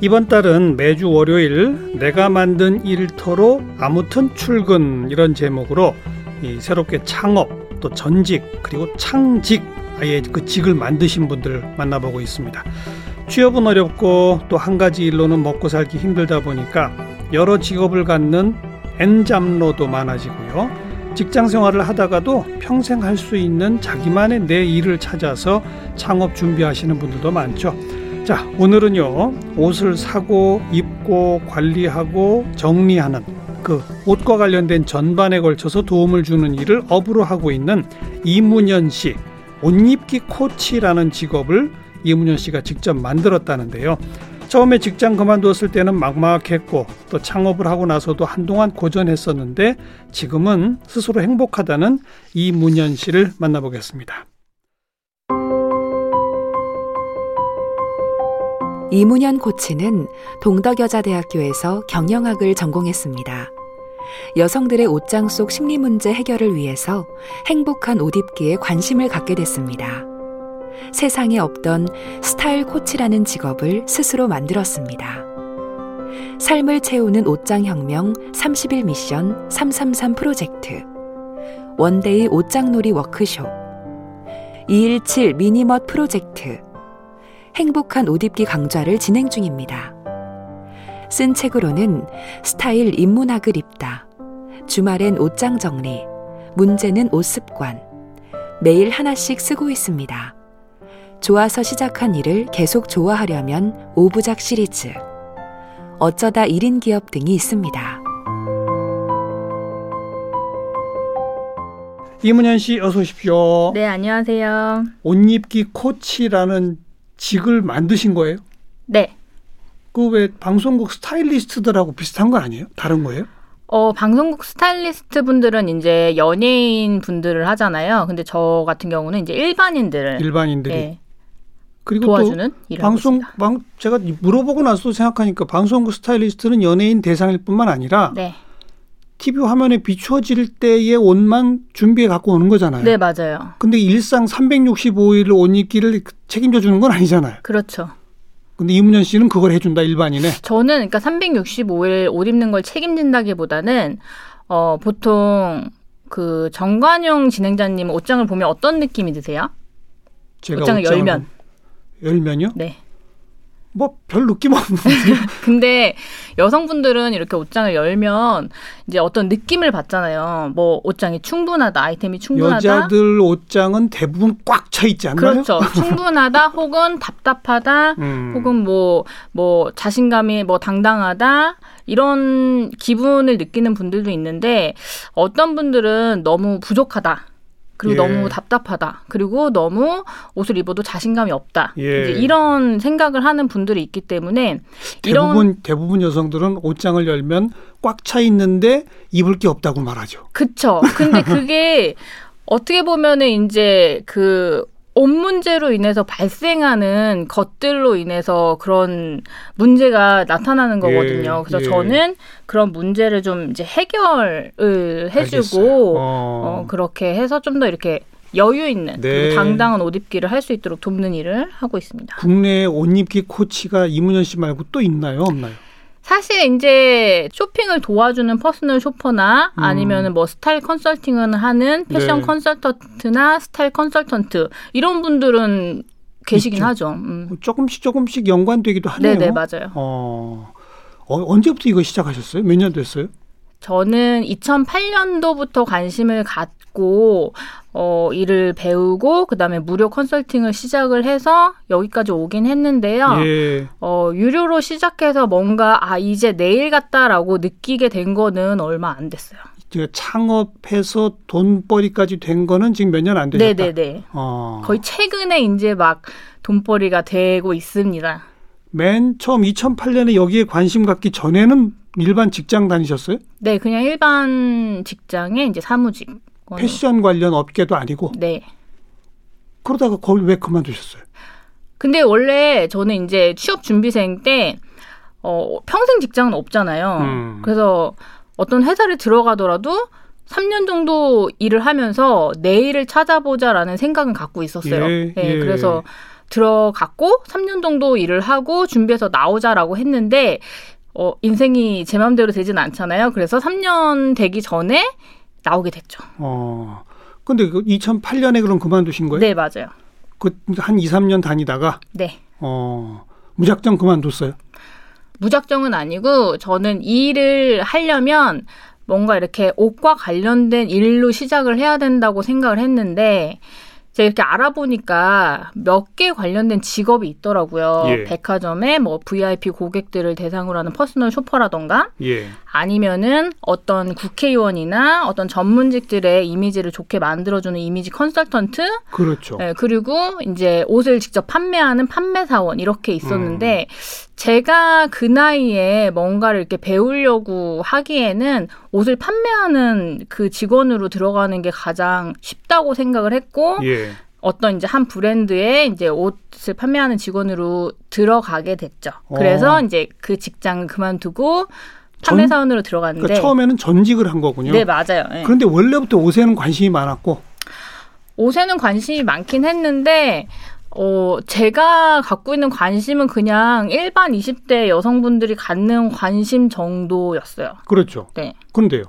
이번 달은 매주 월요일 내가 만든 일터로 아무튼 출근 이런 제목으로 새롭게 창업 또 전직 그리고 창직 아예 그 직을 만드신 분들 만나보고 있습니다. 취업은 어렵고 또 한 가지 일로는 먹고 살기 힘들다 보니까 여러 직업을 갖는 N잡로도 많아지고요. 직장 생활을 하다가도 평생 할 수 있는 자기만의 내 일을 찾아서 창업 준비하시는 분들도 많죠. 자, 오늘은요, 옷을 사고, 입고, 관리하고, 정리하는 그 옷과 관련된 전반에 걸쳐서 도움을 주는 일을 업으로 하고 있는 이문현 씨, 옷입기 코치라는 직업을 이문현 씨가 직접 만들었다는데요. 처음에 직장 그만두었을 때는 막막했고 또 창업을 하고 나서도 한동안 고전했었는데 지금은 스스로 행복하다는 이문현 씨를 만나보겠습니다. 이문현 코치는 동덕여자대학교에서 경영학을 전공했습니다. 여성들의 옷장 속 심리 문제 해결을 위해서 행복한 옷 입기에 관심을 갖게 됐습니다. 세상에 없던 스타일 코치라는 직업을 스스로 만들었습니다. 삶을 채우는 옷장 혁명 30일 미션 333 프로젝트 one-day 옷장놀이 워크숍 217 미니멋 프로젝트 행복한 옷 입기 강좌를 진행 중입니다. 쓴 책으로는 스타일 인문학을 입다, 주말엔 옷장 정리, 문제는 옷 습관, 매일 하나씩 쓰고 있습니다. 좋아서 시작한 일을 계속 좋아하려면 오부작 시리즈. 어쩌다 1인 기업 등이 있습니다. 이문현 씨 어서 오십시오. 네, 안녕하세요. 옷 입기 코치라는 직을 만드신 거예요? 네. 그 왜 방송국 스타일리스트들하고 비슷한 거 아니에요? 다른 거예요? 어, 방송국 스타일리스트 분들은 이제 연예인 분들을 하잖아요. 근데 저 같은 경우는 이제 일반인들을 일반인들이 네, 그리고 도와주는 또 일을 방송 하고 있습니다. 방 제가 물어보고 나서 생각하니까 방송국 스타일리스트는 연예인 대상일 뿐만 아니라 네. TV 화면에 비추어질 때의 옷만 준비해 갖고 오는 거잖아요. 네, 맞아요. 근데 일상 365일을 옷 입기를 책임져 주는 건 아니잖아요. 그렇죠. 근데 이문현 씨는 그걸 해준다 일반인에. 저는 그러니까 365일 옷 입는 걸 책임진다기보다는 어, 보통 그 정관용 진행자님 옷장을 보면 어떤 느낌이 드세요? 제가 옷장을 옷장을 열면. 열면요? 네. 뭐 별 느낌 없는데. 근데 여성분들은 이렇게 옷장을 열면 이제 어떤 느낌을 받잖아요. 뭐 옷장이 충분하다, 아이템이 충분하다. 여자들 옷장은 대부분 꽉 차 있지 않나요? 그렇죠. 충분하다, 혹은 답답하다, 음. 혹은 뭐, 뭐, 자신감이 뭐 당당하다, 이런 기분을 느끼는 분들도 있는데, 어떤 분들은 너무 부족하다. 그리고 예. 너무 답답하다. 그리고 너무 옷을 입어도 자신감이 없다. 예. 이제 이런 생각을 하는 분들이 있기 때문에 이런 대부분 대부분 여성들은 옷장을 열면 꽉 차 있는데 입을 게 없다고 말하죠. 그쵸. 근데 그게 어떻게 보면은 이제 그 옷 문제로 인해서 발생하는 것들로 인해서 그런 문제가 나타나는 거거든요. 예, 그래서 예. 저는 그런 문제를 좀 이제 해결을. 해주고 어. 어, 그렇게 해서 좀 더 이렇게 여유 있는 네. 당당한 옷 입기를 할 수 있도록 돕는 일을 하고 있습니다. 국내 옷 입기 코치가 이문현 씨 말고 또 있나요, 없나요? 사실 이제 쇼핑을 도와주는 personal shopper나 음. 아니면은 뭐 스타일 컨설팅을 하는 패션 네. 컨설턴트나 스타일 컨설턴트 이런 분들은 계시긴 있죠. 하죠. 음. 조금씩 조금씩 연관되기도 하네요. 네네 맞아요. 어, 어, 언제부터 이거 시작하셨어요? 몇 년 됐어요? 저는 2008년도부터 관심을 갖고 어 일을 배우고 그다음에 무료 컨설팅을 시작을 해서 여기까지 오긴 했는데요. 예. 어 유료로 시작해서 뭔가 아 이제 내일 같다라고 느끼게 된 거는 얼마 안 됐어요. 제가 창업해서 돈벌이까지 된 거는 지금 몇 년 안 되셨다. 네네네. 어. 거의 최근에 이제 막 돈벌이가 되고 있습니다. 맨 처음 2008년에 여기에 관심 갖기 전에는 일반 직장 다니셨어요? 네, 그냥 일반 직장에 이제 사무직. 패션 관련 업계도 아니고. 네. 그러다가 거기 왜 그만두셨어요? 근데 원래 저는 이제 취업 준비생 때 어, 평생 직장은 없잖아요. 음. 그래서 어떤 회사를 들어가더라도 3년 정도 일을 하면서 내일을 찾아보자라는 생각은 갖고 있었어요. 예, 네, 예. 그래서 들어갔고 3년 정도 일을 하고 준비해서 나오자라고 했는데 어, 인생이 제 마음대로 되진 않잖아요. 그래서 3년 되기 전에 나오게 됐죠. 어. 근데 그 2008년에 그럼 그만두신 거예요? 네, 맞아요. 그 한 2, 3년 다니다가 네. 어. 무작정 그만뒀어요. 무작정은 아니고 저는 이 일을 하려면 뭔가 이렇게 옷과 관련된 일로 시작을 해야 된다고 생각을 했는데 제가 이렇게 알아보니까 몇 개 관련된 직업이 있더라고요. 예. 백화점에 뭐 VIP 고객들을 대상으로 하는 personal shopper라던가 예. 아니면은 어떤 국회의원이나 어떤 전문직들의 이미지를 좋게 만들어주는 이미지 컨설턴트 그렇죠. 네, 그리고 이제 옷을 직접 판매하는 판매사원 이렇게 있었는데 제가 그 나이에 뭔가를 이렇게 배우려고 하기에는 옷을 판매하는 그 직원으로 들어가는 게 가장 쉽다고 생각을 했고 예. 어떤 이제 한 브랜드에 이제 옷을 판매하는 직원으로 들어가게 됐죠. 그래서 어. 이제 그 직장을 그만두고 판매 사원으로 들어갔는데 그러니까 처음에는 전직을 한 거군요. 네 맞아요. 네. 그런데 원래부터 옷에는 관심이 많았고 옷에는 관심이 많긴 했는데 어, 제가 갖고 있는 관심은 그냥 일반 20대 여성분들이 갖는 관심 정도였어요. 그렇죠. 네. 그런데요.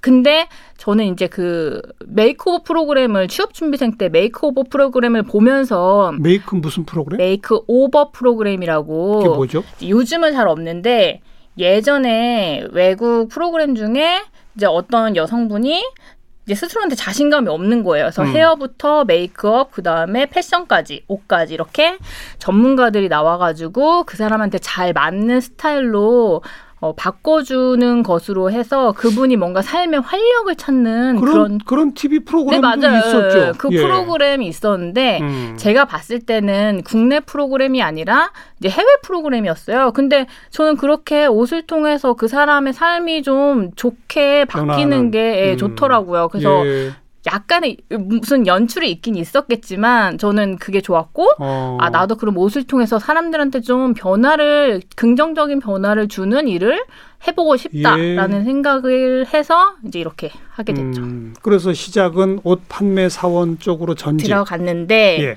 근데 저는 이제 그 makeover 프로그램을 취업 준비생 때 makeover 프로그램을 보면서 make 무슨 프로그램? makeover 프로그램이라고 그게 뭐죠? 요즘은 잘 없는데 예전에 외국 프로그램 중에 이제 어떤 여성분이 이제 스스로한테 자신감이 없는 거예요. 그래서 음. 헤어부터 메이크업, 그 다음에 패션까지, 옷까지 이렇게 전문가들이 나와가지고 그 사람한테 잘 맞는 스타일로 어, 바꿔주는 것으로 해서 그분이 뭔가 삶의 활력을 찾는 그런 그런 그런 TV 네 프로그램도 맞아요. 있었죠. 그 예. 프로그램이 있었는데 음. 제가 봤을 때는 국내 프로그램이 아니라 이제 해외 프로그램이었어요. 근데 저는 그렇게 옷을 통해서 그 사람의 삶이 좀 좋게 바뀌는 변화하는. 게 예, 음. 좋더라고요. 그래서 예. 약간의 무슨 연출이 있긴 있었겠지만 저는 그게 좋았고 어. 아 나도 그럼 옷을 통해서 사람들한테 좀 변화를 긍정적인 변화를 주는 일을 해보고 싶다라는 예. 생각을 해서 이제 이렇게 하게 됐죠. 음, 그래서 시작은 옷 판매 사원 쪽으로 전직. 들어갔는데 예.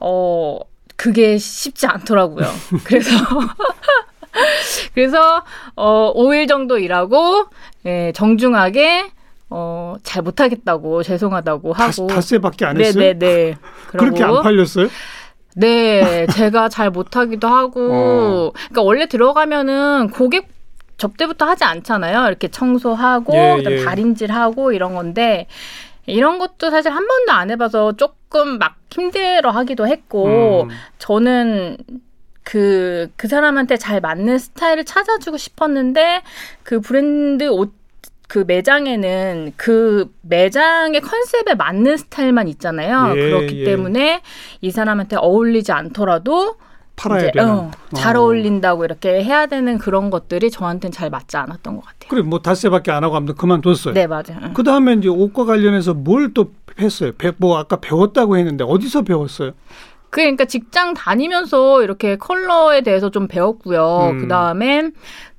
어, 그게 쉽지 않더라고요. 그래서, 그래서, 어, 5일 정도 일하고, 예, 정중하게, 어, 잘 못하겠다고, 죄송하다고 하고. 다, 닷새밖에 안 했어요? 네네네. 그렇게 안 팔렸어요? 네, 제가 잘 못하기도 하고, 어. 그러니까 원래 들어가면은 고객 접대부터 하지 않잖아요. 이렇게 청소하고, 예, 그다음에 예. 다림질하고 이런 건데, 이런 것도 사실 한 번도 안 해봐서 조금 막 힘들어 하기도 했고, 음. 저는 그, 그 사람한테 잘 맞는 스타일을 찾아주고 싶었는데, 그 브랜드 옷, 그 매장에는 그 매장의 컨셉에 맞는 스타일만 있잖아요. 예, 그렇기 예. 때문에 이 사람한테 어울리지 않더라도 팔아야 이제, 되는. 어, 잘 어. 어울린다고 이렇게 해야 되는 그런 것들이 저한테는 잘 맞지 않았던 것 같아요. 그래, 뭐 닷새밖에 안 하고 아무튼 그만뒀어요. 네, 맞아요. 그 다음에 이제 옷과 관련해서 뭘 또 했어요? 배, 뭐 아까 배웠다고 했는데 어디서 배웠어요? 그러니까 직장 다니면서 이렇게 컬러에 대해서 좀 배웠고요. 음. 그 다음에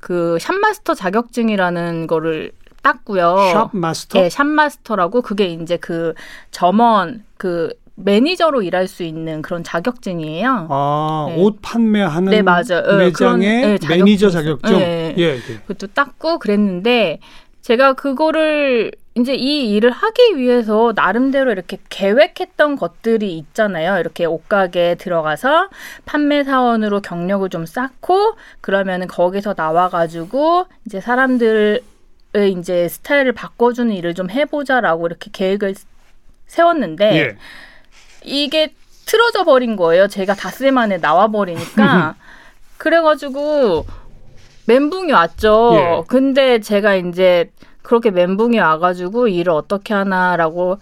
그 shop master 자격증이라는 거를 땄고요. shop master? 네, shop master라고 그게 이제 그 점원 그 매니저로 일할 수 있는 그런 자격증이에요. 아, 네. 옷 판매하는 네, 맞아요. 어, 매장의 네, 자격증이 매니저. 자격증. 네. 예, 예. 그것도 땄고 그랬는데 제가 그거를 이제 이 일을 하기 위해서 나름대로 이렇게 계획했던 것들이 있잖아요. 이렇게 옷가게에 들어가서 판매 사원으로 경력을 좀 쌓고 그러면은 거기서 나와 가지고 이제 사람들의 이제 스타일을 바꿔주는 일을 좀 해보자라고 이렇게 계획을 세웠는데 예. 이게 틀어져 버린 거예요. 제가 닷새 만에 나와 버리니까. 그래가지고 멘붕이 왔죠. 예. 근데 제가 이제 그렇게 멘붕이 와가지고 일을 어떻게 하나라고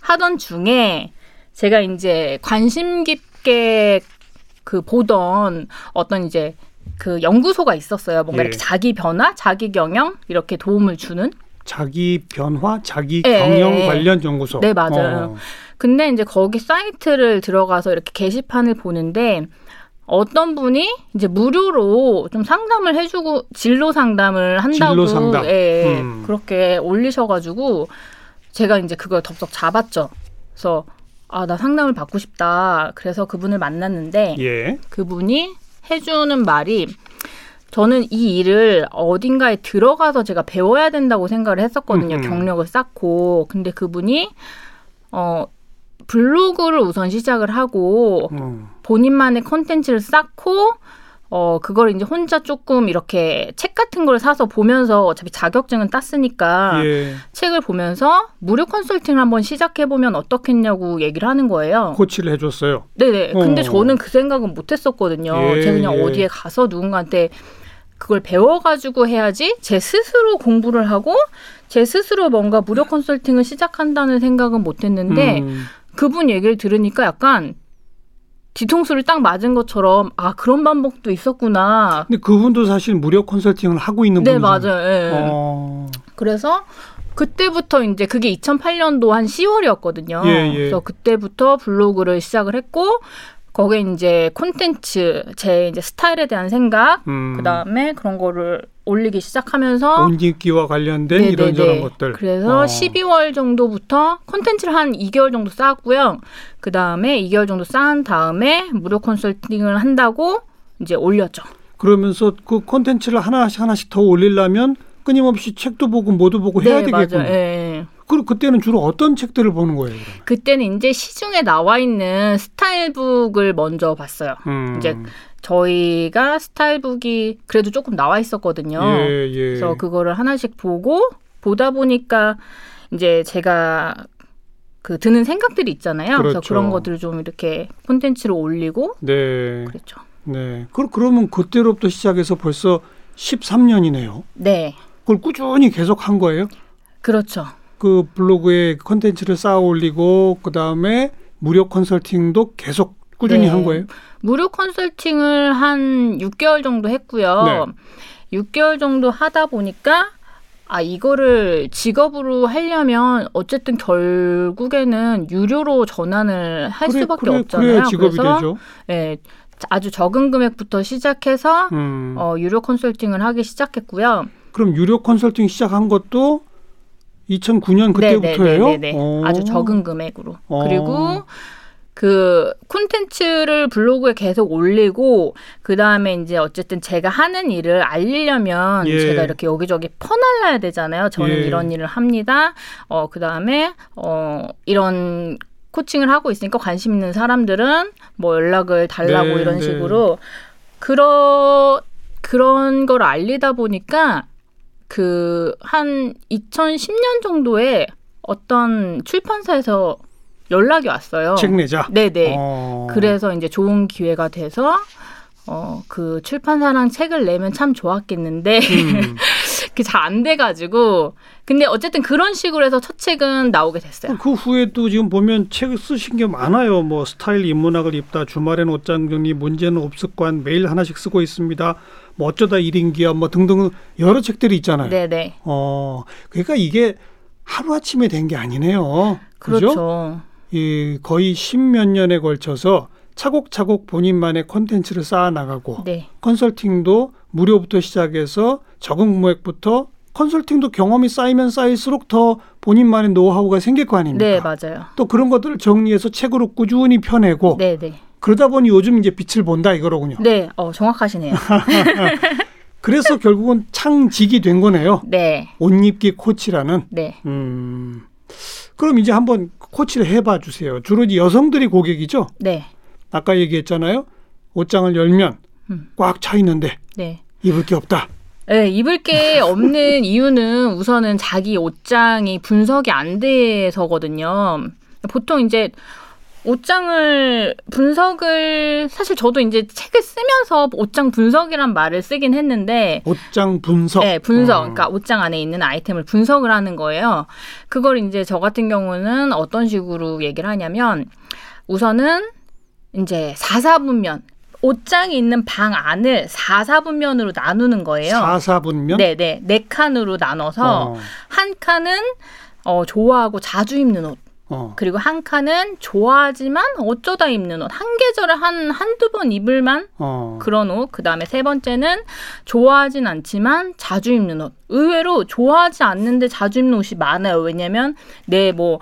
하던 중에 제가 이제 관심 깊게 그 보던 어떤 이제 그 연구소가 있었어요. 뭔가 예. 이렇게 자기 변화, 자기 경영 이렇게 도움을 주는. 자기 변화, 자기 예, 경영 예, 예. 관련 연구소. 네, 맞아요. 어. 근데 이제 거기 사이트를 들어가서 이렇게 게시판을 보는데 어떤 분이 이제 무료로 좀 상담을 해주고 진로 상담을 한다고 진로 상담. 예, 예. 음. 그렇게 올리셔가지고 제가 이제 그걸 덥석 잡았죠. 그래서 아 나 상담을 받고 싶다. 그래서 그분을 만났는데 예. 그분이 해주는 말이 저는 이 일을 어딘가에 들어가서 제가 배워야 된다고 생각을 했었거든요. 음, 음. 경력을 쌓고. 근데 그분이 어 블로그를 우선 시작을 하고 음. 본인만의 컨텐츠를 쌓고 어 그걸 이제 혼자 조금 이렇게 책 같은 걸 사서 보면서 어차피 자격증은 땄으니까 예. 책을 보면서 무료 컨설팅을 한번 시작해 보면 어떻겠냐고 얘기를 하는 거예요. 코치를 해줬어요. 네네. 근데 어. 저는 그 생각은 못 했었거든요. 예, 제가 그냥 예. 어디에 가서 누군가한테 그걸 배워가지고 해야지 제 스스로 공부를 하고 제 스스로 뭔가 무료 컨설팅을 시작한다는 생각은 못 했는데 음. 그분 얘기를 들으니까 약간 뒤통수를 딱 맞은 것처럼 아 그런 방법도 있었구나. 근데 그분도 사실 무료 컨설팅을 하고 있는 네 분이잖아요. 맞아요. 예. 어. 그래서 그때부터 이제 그게 2008년도 한 10월이었거든요. 예, 예. 그래서 그때부터 블로그를 시작을 했고 거기에 이제 콘텐츠 제 이제 스타일에 대한 생각 음. 그 다음에 그런 거를 올리기 시작하면서 옷 입기와 관련된 네네네. 이런저런 것들. 그래서 어. 12월 정도부터 콘텐츠를 한 2개월 정도 쌓았고요. 그 다음에 2개월 정도 쌓은 다음에 무료 컨설팅을 한다고 이제 올렸죠. 그러면서 그 콘텐츠를 하나씩 하나씩 더 올리려면 끊임없이 책도 보고 뭐도 보고 해야 네, 되겠군요. 맞아요. 예, 예. 그리고 그때는 주로 어떤 책들을 보는 거예요? 그러면? 그때는 이제 시중에 나와 있는 스타일북을 먼저 봤어요. 음. 이제 저희가 스타일북이 그래도 조금 나와 있었거든요. 예, 예. 그래서 그거를 하나씩 보고 보다 보니까 이제 제가 그 드는 생각들이 있잖아요. 그래서 그렇죠. 그런 것들을 좀 이렇게 콘텐츠로 올리고 네. 그랬죠. 네. 그, 그러면 그때로부터 시작해서 벌써 13년이네요. 네, 그걸 꾸준히 계속 한 거예요? 그렇죠. 그 블로그에 컨텐츠를 쌓아 올리고 그다음에 무료 컨설팅도 계속 꾸준히 네. 한 거예요? 무료 컨설팅을 한 6개월 정도 했고요. 네. 6개월 정도 하다 보니까 아 이거를 직업으로 하려면 어쨌든 결국에는 유료로 전환을 할 수밖에 없잖아요. 그래야 직업이 그래서. 예, 아주 적은 금액부터 시작해서 음. 어, 유료 컨설팅을 하기 시작했고요. 그럼 유료 컨설팅 시작한 것도 2009년 그때부터예요? 네네네네. 어. 아주 적은 금액으로. 어. 그리고 그 콘텐츠를 블로그에 계속 올리고 그 다음에 이제 어쨌든 제가 하는 일을 알리려면 예. 제가 이렇게 여기저기 퍼날라야 되잖아요. 저는 예. 이런 일을 합니다. 어, 그 다음에 어, 이런 코칭을 하고 있으니까 관심 있는 사람들은 뭐 연락을 달라고 네, 이런 네. 식으로 그런 그런 걸 알리다 보니까 그 한 2010년 정도에 어떤 출판사에서 연락이 왔어요. 책 내자. 네네. 어. 그래서 이제 좋은 기회가 돼서 어 그 출판사랑 책을 내면 참 좋았겠는데 음. 그게 잘 안 돼가지고 근데 어쨌든 그런 식으로 해서 첫 책은 나오게 됐어요. 그 후에 또 지금 보면 책을 쓰신 게 많아요. 뭐 스타일 인문학을 입다, 주말엔 옷장 정리, 문제는 옵습관 매일 하나씩 쓰고 있습니다. 뭐 어쩌다 1인기야 뭐 등등 여러 책들이 있잖아요. 네네. 어, 그러니까 이게 하루 아침에 된 게 아니네요. 그죠? 그렇죠. 이 거의 십몇 년에 걸쳐서 차곡차곡 본인만의 콘텐츠를 쌓아 나가고 네. 컨설팅도 무료부터 시작해서 적은 금액부터 컨설팅도 경험이 쌓이면 쌓일수록 더 본인만의 노하우가 생길 거 아닙니까? 네 맞아요. 또 그런 것들을 정리해서 책으로 꾸준히 펴내고 네 네. 그러다 보니 요즘 이제 빛을 본다 이거로군요. 네. 어 정확하시네요. 그래서 결국은 창직이 된 거네요. 네. 옷 입기 코치라는. 네. 음. 그럼 이제 한번 코치를 해봐 주세요. 주로 이제 여성들이 고객이죠. 네. 아까 얘기했잖아요. 옷장을 열면 음. 꽉차 있는데 네. 입을 게 없다. 네, 입을 게 없는 이유는 우선은 자기 옷장이 분석이 안 돼서거든요. 보통 이제 옷장을 분석을 사실 저도 이제 책을 쓰면서 옷장 분석이란 말을 쓰긴 했는데 옷장 분석. 네, 분석. 어. 그러니까 옷장 안에 있는 아이템을 분석을 하는 거예요. 그걸 이제 저 같은 경우는 어떤 식으로 얘기를 하냐면 우선은 이제 사사분면 옷장이 있는 방 안을 4, 4분면으로 나누는 거예요. 4, 4분면? 네, 네. 네 칸으로 나눠서 어, 한 칸은 어, 좋아하고 자주 입는 옷. 어. 그리고 한 칸은 좋아하지만 어쩌다 입는 옷. 한 계절에 한, 한두 번 입을만 어. 그런 옷. 그 다음에 세 번째는 좋아하진 않지만 자주 입는 옷. 의외로 좋아하지 않는데 자주 입는 옷이 많아요. 왜냐면 내 뭐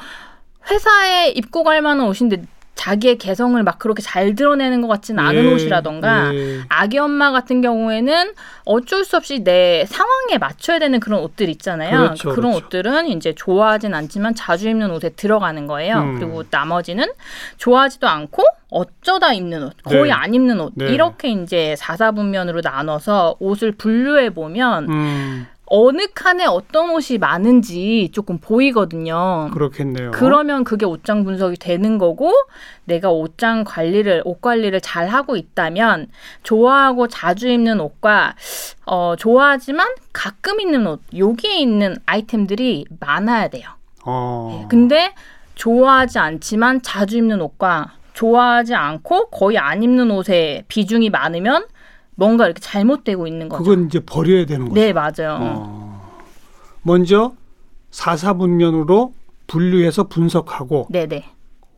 회사에 입고 갈 만한 옷인데 자기의 개성을 막 그렇게 잘 드러내는 것 같지는 않은 예, 옷이라던가 예. 아기 엄마 같은 경우에는 어쩔 수 없이 내 상황에 맞춰야 되는 그런 옷들 있잖아요. 그렇죠, 런 그렇죠. 옷들은 이제 좋아하진 않지만 자주 입는 옷에 들어가는 거예요. 음. 그리고 나머지는 좋아하지도 않고 어쩌다 입는 옷, 거의 네. 안 입는 옷 네. 이렇게 이제 사사분면으로 나눠서 옷을 분류해 보면 음, 어느 칸에 어떤 옷이 많은지 조금 보이거든요. 그렇겠네요. 그러면 그게 옷장 분석이 되는 거고 내가 옷장 관리를 옷 관리를 잘 하고 있다면 좋아하고 자주 입는 옷과 어 좋아하지만 가끔 입는 옷 여기에 있는 아이템들이 많아야 돼요. 어. 네, 근데 좋아하지 않지만 자주 입는 옷과 좋아하지 않고 거의 안 입는 옷의 비중이 많으면 뭔가 이렇게 잘못되고 있는 거죠. 그건 이제 버려야 되는 거죠. 네 맞아요. 어. 먼저 사사분면으로 분류해서 분석하고 네네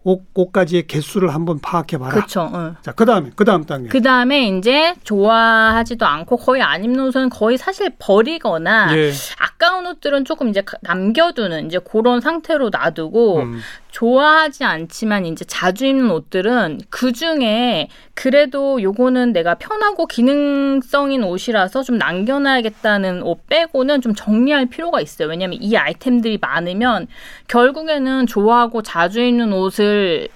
옷, 옷까지의 개수를 한번 파악해 봐라. 그렇죠. 응. 자, 그다음에 그다음 단계. 그 다음에 이제 좋아하지도 않고 거의 안 입는 옷은 거의 사실 버리거나 예. 아까운 옷들은 조금 이제 가- 남겨두는 이제 그런 상태로 놔두고 음. 좋아하지 않지만 이제 자주 입는 옷들은 그 중에 그래도 요거는 내가 편하고 기능성인 옷이라서 좀 남겨놔야겠다는 옷 빼고는 좀 정리할 필요가 있어요. 왜냐하면 이 아이템들이 많으면 결국에는 좋아하고 자주 입는 옷을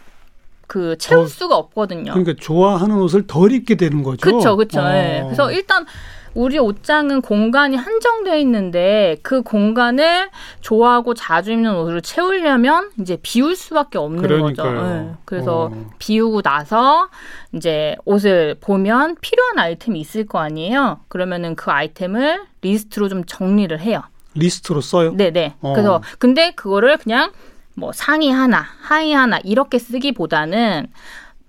그 채울 어, 수가 없거든요. 그러니까 좋아하는 옷을 덜 입게 되는 거죠. 그렇죠, 그렇죠. 어. 그래서 일단 우리 옷장은 공간이 한정되어 있는데 그 공간을 좋아하고 자주 입는 옷으로 채우려면 이제 비울 수밖에 없는 거죠. 그러니까요. 예. 그래서 어. 비우고 나서 이제 옷을 보면 필요한 아이템이 있을 거 아니에요. 그러면은 그 아이템을 리스트로 좀 정리를 해요. 리스트로 써요. 네네. 어. 그래서 근데 그거를 그냥 뭐 상의 하나, 하의 하나 이렇게 쓰기보다는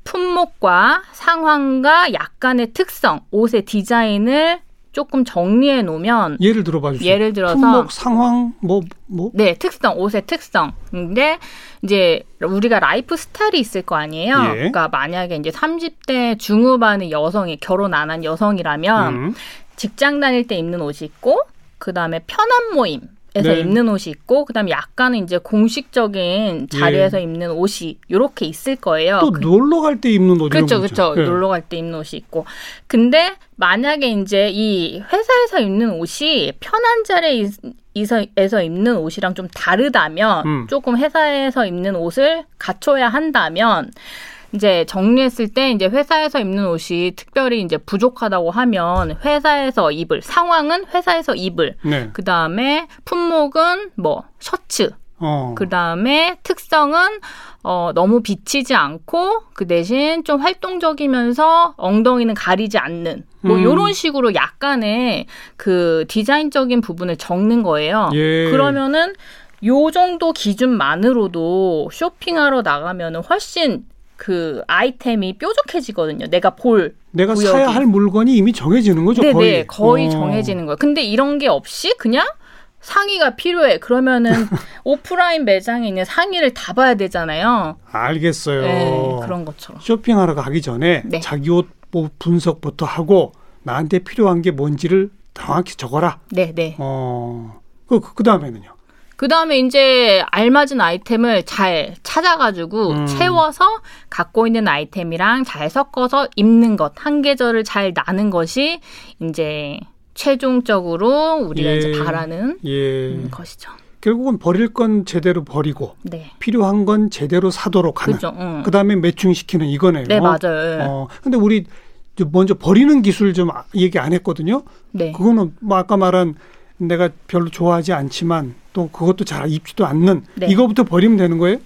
품목과 상황과 약간의 특성, 옷의 디자인을 조금 정리해 놓으면 예를 들어 봐 주세요. 예를 들어서 품목, 상황 뭐 뭐. 네, 특성, 옷의 특성. 근데 이제 우리가 라이프 스타일이 있을 거 아니에요. 예. 그러니까 만약에 이제 30대 중후반의 여성이 결혼 안 한 여성이라면 음. 직장 다닐 때 입는 옷이 있고 그다음에 편한 모임 에서 네. 입는 옷이 있고 그다음에 약간은 이제 공식적인 자리에서 입는 옷이 이렇게 있을 거예요. 예. 또 그- 놀러 갈 때 입는 옷 그렇죠. 그렇죠. 예. 놀러 갈 때 입는 옷이 있고. 근데 만약에 이제 이 회사에서 입는 옷이 편한 자리에서 에서 입는 옷이랑 좀 다르다면 음. 조금 회사에서 입는 옷을 갖춰야 한다면 이제 정리했을 때 이제 회사에서 입는 옷이 특별히 이제 부족하다고 하면 회사에서 입을 상황은 회사에서 입을 네. 그 다음에 품목은 뭐 셔츠 어. 그 다음에 특성은 어, 너무 비치지 않고 그 대신 좀 활동적이면서 엉덩이는 가리지 않는 뭐 음. 요런 식으로 약간의 그 디자인적인 부분을 적는 거예요. 예. 그러면은 요 정도 기준만으로도 쇼핑하러 나가면은 훨씬 그 아이템이 뾰족해지거든요. 내가 볼 내가 구역이. 사야 할 물건이 이미 정해지는 거죠, 네네, 거의. 거의 어. 정해지는 거예요. 근데 이런 게 없이 그냥 상의가 필요해. 그러면은 오프라인 매장에 있는 상의를 다 봐야 되잖아요. 알겠어요. 네, 그런 것처럼. 쇼핑하러 가기 전에 네. 자기 옷뭐 분석부터 하고 나한테 필요한 게 뭔지를 정확히 적어라. 네, 네. 어. 그, 그, 그 다음에는요. 그 다음에 이제 알맞은 아이템을 잘 찾아가지고 음. 채워서 갖고 있는 아이템이랑 잘 섞어서 입는 것, 한 계절을 잘 나는 것이 이제 최종적으로 우리가 예. 이제 바라는 예. 음, 것이죠. 결국은 버릴 건 제대로 버리고 네. 필요한 건 제대로 사도록 하는. 그죠. 응. 그 다음에 매칭시키는 이거네요. 네, 맞아요. 예. 어, 근데 우리 저 먼저 버리는 기술 좀 아- 얘기 안 했거든요. 네. 그거는 뭐 아까 말한 내가 별로 좋아하지 않지만 또 그것도 잘 입지도 않는 네. 이거부터 버리면 되는 거예요?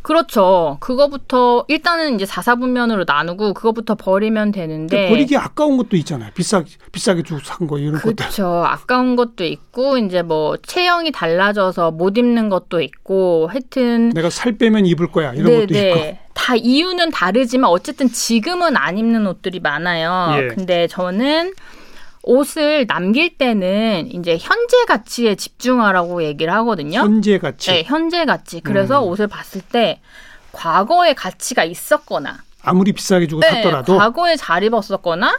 그렇죠. 그거부터 일단은 이제 사사분면으로 나누고 그거부터 버리면 되는데 버리기 아까운 것도 있잖아요. 비싸 비싸게 주고 산 거 이런 것들. 그렇죠. 아까운 것도 있고 이제 뭐 체형이 달라져서 못 입는 것도 있고 하여튼 내가 살 빼면 입을 거야 이런 것도 있고. 다 이유는 다르지만 어쨌든 지금은 안 입는 옷들이 많아요. 예. 근데 저는 옷을 남길 때는 이제 현재 가치에 집중하라고 얘기를 하거든요. 현재 가치. 네, 현재 가치. 그래서 음. 옷을 봤을 때 과거의 가치가 있었거나 아무리 비싸게 주고 네, 샀더라도 과거에 잘 입었었거나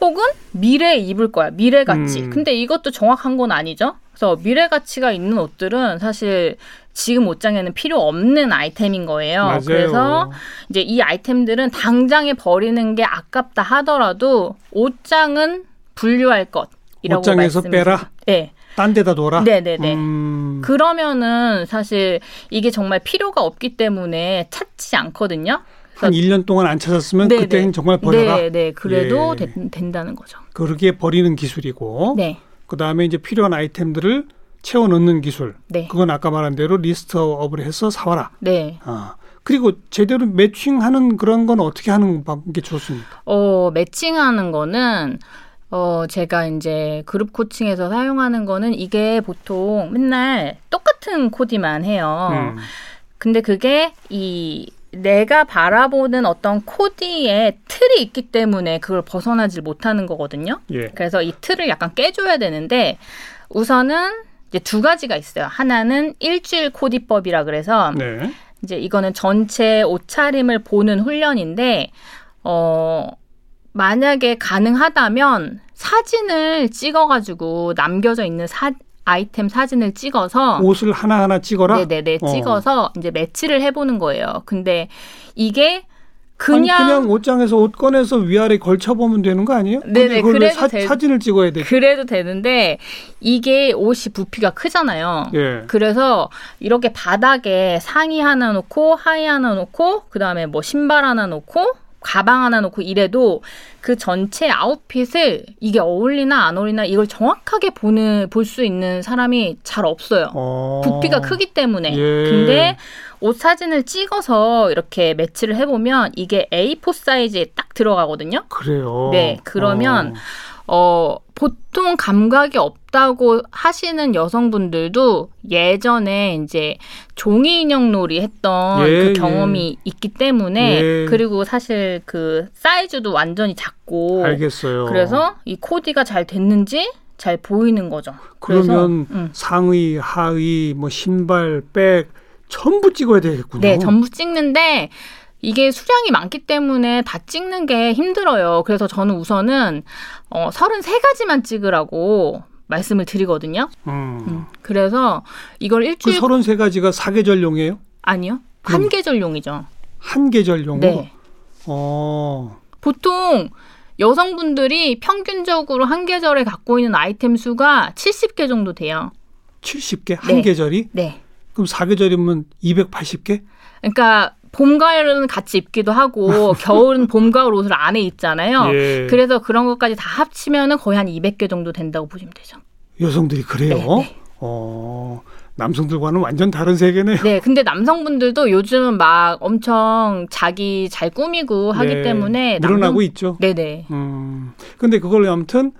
혹은 미래에 입을 거야. 미래 가치. 음. 근데 이것도 정확한 건 아니죠. 그래서 미래 가치가 있는 옷들은 사실 지금 옷장에는 필요 없는 아이템인 거예요. 맞아요. 그래서 이제 이 아이템들은 당장에 버리는 게 아깝다 하더라도 옷장은 분류할 것이라고 옷장에서 말씀을 빼라? 네. 딴 데다 둬라. 네네네. 음, 그러면은 사실 이게 정말 필요가 없기 때문에 찾지 않거든요. 한 1년 동안 안 찾았으면 네네. 그때는 정말 버려라. 네, 네. 그래도 예. 된- 된다는 거죠. 그렇게 버리는 기술이고 네. 그다음에 이제 필요한 아이템들을 채워 넣는 기술. 네. 그건 아까 말한 대로 리스트업을 해서 사 와라. 네. 아. 그리고 제대로 매칭하는 그런 건 어떻게 하는 게 좋습니까? 어, 매칭하는 거는 어, 제가 이제 그룹 코칭에서 사용하는 거는 이게 보통 맨날 똑같은 코디만 해요. 음. 근데 그게 이 내가 바라보는 어떤 코디의 틀이 있기 때문에 그걸 벗어나질 못하는 거거든요. 예. 그래서 이 틀을 약간 깨줘야 되는데 우선은 이제 두 가지가 있어요. 하나는 일주일 코디법이라 그래서 네. 이제 이거는 전체 옷차림을 보는 훈련인데 어 만약에 가능하다면 사진을 찍어가지고 남겨져 있는 사, 아이템 사진을 찍어서 옷을 하나하나 찍어라. 네네네 어. 찍어서 이제 매치를 해보는 거예요. 근데 이게 그냥 그냥, 아니, 그냥 옷장에서 옷 꺼내서 위아래 걸쳐 보면 되는 거 아니에요? 네네, 그래도 사, 될- 사진을 찍어야 돼. 그래도 되는데 이게 옷이 부피가 크잖아요. 예. 그래서 이렇게 바닥에 상의 하나 놓고 하의 하나 놓고 그다음에 뭐 신발 하나 놓고 가방 하나 놓고 이래도 그 전체 아웃핏을 이게 어울리나 안 어울리나 이걸 정확하게 보는 볼 수 있는 사람이 잘 없어요. 어. 부피가 크기 때문에. 예. 근데 옷 사진을 찍어서 이렇게 매치를 해보면 이게 A4 사이즈에 딱 들어가거든요. 그래요. 네, 그러면 어. 어, 보통 감각이 없 다고 하시는 여성분들도 예전에 이제 종이 인형 놀이 했던 예, 그 예. 경험이 있기 때문에 예. 그리고 사실 그 사이즈도 완전히 작고 알겠어요. 그래서 이 코디가 잘 됐는지 잘 보이는 거죠. 그러면 그래서, 음. 상의, 하의, 뭐 신발, 백 전부 찍어야 되겠군요. 네, 전부 찍는데 이게 수량이 많기 때문에 다 찍는 게 힘들어요. 그래서 저는 우선은 어, 33가지만 찍으라고 말씀을 드리거든요. 음. 음, 그래서 이걸 그 일주일 33가지가 사계절용이에요? 아니요 한 계절용이죠. 한 계절용으로? 네. 어. 보통 여성분들이 평균적으로 한 계절에 갖고 있는 아이템 수가 70개 정도 돼요. 70개 한 네. 계절이? 네. 그럼 사계절이면 280개? 그러니까 봄 가을은 같이 입기도 하고 겨울은 봄 가을 옷을 안에 입잖아요. 예. 그래서 그런 것까지 다 합치면은 거의 한 200개 정도 된다고 보시면 되죠. 여성들이 그래요? 네, 네. 어. 남성들과는 완전 다른 세계네요. 네, 근데 남성분들도 요즘 막 엄청 자기 잘 꾸미고 하기 네. 때문에 늘어나고 남성- 있죠. 네네. 음. 근데 그걸 아무튼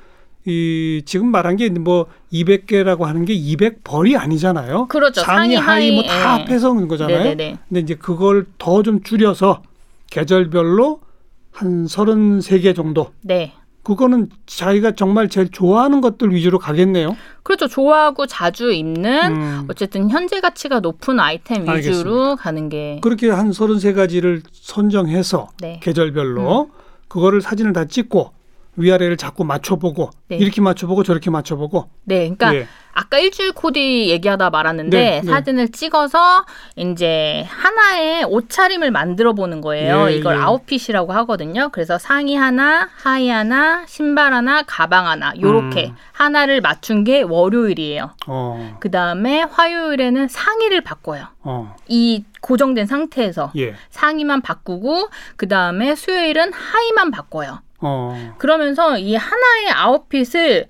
이 지금 말한 게 뭐 200개라고 하는 게 200벌이 아니잖아요. 그렇죠. 상의, 하의 뭐다 하의, 예. 합해서 그런 거잖아요. 네네네. 근데 이제 그걸 더 좀 줄여서 계절별로 한 33개 정도. 네. 그거는 자기가 정말 제일 좋아하는 것들 위주로 가겠네요. 그렇죠. 좋아하고 자주 입는 음. 어쨌든 현재 가치가 높은 아이템 위주로 알겠습니다. 가는 게 그렇게 한 33가지를 선정해서 네. 계절별로 그거를 사진을 다 찍고 위아래를 자꾸 맞춰보고 네. 이렇게 맞춰보고 저렇게 맞춰보고 네, 그러니까 예. 아까 일주일 코디 얘기하다 말았는데 네, 네. 사진을 찍어서 이제 하나의 옷차림을 만들어 보는 거예요. 예, 이걸 예. 아웃핏이라고 하거든요. 그래서 상의 하나, 하의 하나, 신발 하나, 가방 하나 요렇게 음. 하나를 맞춘 게 월요일이에요. 어, 그 다음에 화요일에는 상의를 바꿔요. 어, 이 고정된 상태에서 예, 상의만 바꾸고 그 다음에 수요일은 하의만 바꿔요. 어, 그러면서 이 하나의 아웃핏을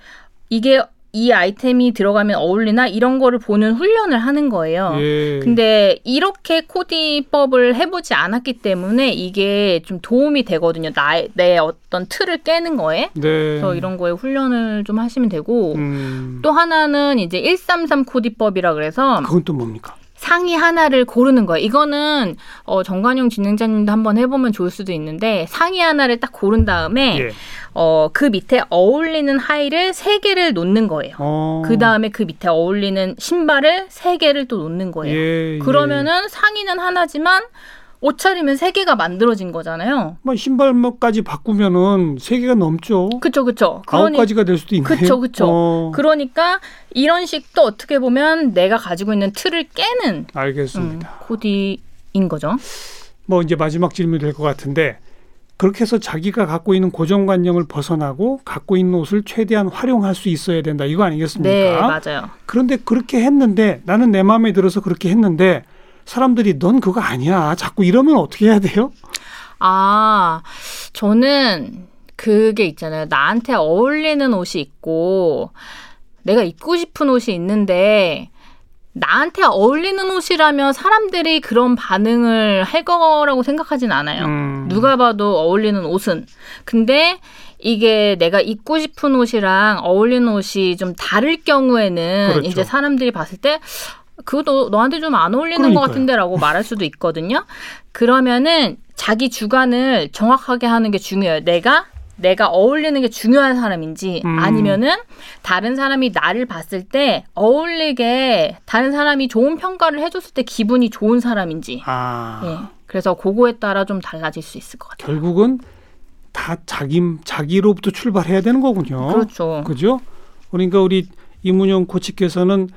이게 이 아이템이 들어가면 어울리나 이런 거를 보는 훈련을 하는 거예요. 예. 근데 이렇게 코디법을 해보지 않았기 때문에 이게 좀 도움이 되거든요. 나의 내 어떤 틀을 깨는 거에. 네. 그래서 이런 거에 훈련을 좀 하시면 되고 음. 또 하나는 이제 133 코디법이라 그래서 그건 또 뭡니까? 상의 하나를 고르는 거예요. 이거는 어, 정관용 진행자님도 한번 해보면 좋을 수도 있는데 상의 하나를 딱 고른 다음에 예. 어, 그 밑에 어울리는 하의를 세 개를 놓는 거예요. 어. 그 다음에 그 밑에 어울리는 신발을 세 개를 또 놓는 거예요. 예, 그러면은 상의는 하나지만 옷차림은 세 개가 만들어진 거잖아요. 뭐 신발까지 바꾸면은 세 개가 넘죠. 그쵸, 그쵸. 아홉 가지가 될 수도 있네요. 그쵸, 그쵸. 어, 그러니까 이런 식도 어떻게 보면 내가 가지고 있는 틀을 깨는 음, 알겠습니다. 코디인 거죠. 뭐 이제 마지막 질문이 될 것 같은데 그렇게 해서 자기가 갖고 있는 고정관념을 벗어나고 갖고 있는 옷을 최대한 활용할 수 있어야 된다. 이거 아니겠습니까? 네, 맞아요. 그런데 그렇게 했는데 나는 내 마음에 들어서 그렇게 했는데 사람들이 넌 그거 아니야. 자꾸 이러면 어떻게 해야 돼요? 아, 저는 그게 있잖아요. 나한테 어울리는 옷이 있고, 내가 입고 싶은 옷이 있는데, 나한테 어울리는 옷이라면 사람들이 그런 반응을 할 거라고 생각하진 않아요. 음. 누가 봐도 어울리는 옷은. 근데 이게 내가 입고 싶은 옷이랑 어울리는 옷이 좀 다를 경우에는 그렇죠. 이제 사람들이 봤을 때 그거 너한테 좀 안 어울리는 그러니까요. 것 같은데라고 말할 수도 있거든요. 그러면은 자기 주관을 정확하게 하는 게 중요해요. 내가 내가 어울리는 게 중요한 사람인지 음. 아니면은 다른 사람이 나를 봤을 때 어울리게 다른 사람이 좋은 평가를 해줬을 때 기분이 좋은 사람인지 아 예. 그래서 그거에 따라 좀 달라질 수 있을 것 같아요. 결국은 다 자기 자기로부터 출발해야 되는 거군요. 그렇죠. 그죠? 그러니까 우리 이문영 코치께서는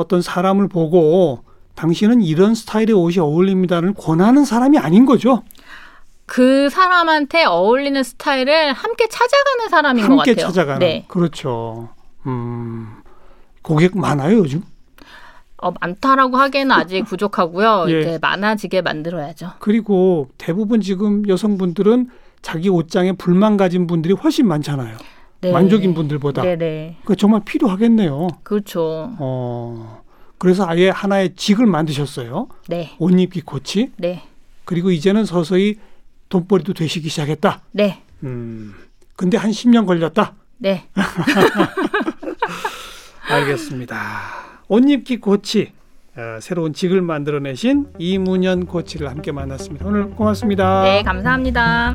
어떤 사람을 보고 당신은 이런 스타일의 옷이 어울립니다를 권하는 사람이 아닌 거죠. 그 사람한테 어울리는 스타일을 함께 찾아가는 사람인 것 함께 같아요. 찾아가는. 네. 그렇죠. 음. 고객 많아요, 요즘? 어, 많다라고 하기에는 아직 부족하고요. 예. 이제 많아지게 만들어야죠. 그리고 대부분 지금 여성분들은 자기 옷장에 불만 가진 분들이 훨씬 많잖아요. 네. 만족인 분들보다. 네네. 그 정말 필요하겠네요. 그렇죠. 어. 그래서 아예 하나의 직을 만드셨어요. 네. 옷 입기 코치. 네. 그리고 이제는 서서히 돈벌이도 되시기 시작했다. 네. 음. 근데 한 10년 걸렸다. 네. 알겠습니다. 옷 입기 코치. 어, 새로운 직을 만들어내신 이문현 코치를 함께 만났습니다. 오늘 고맙습니다. 네, 감사합니다.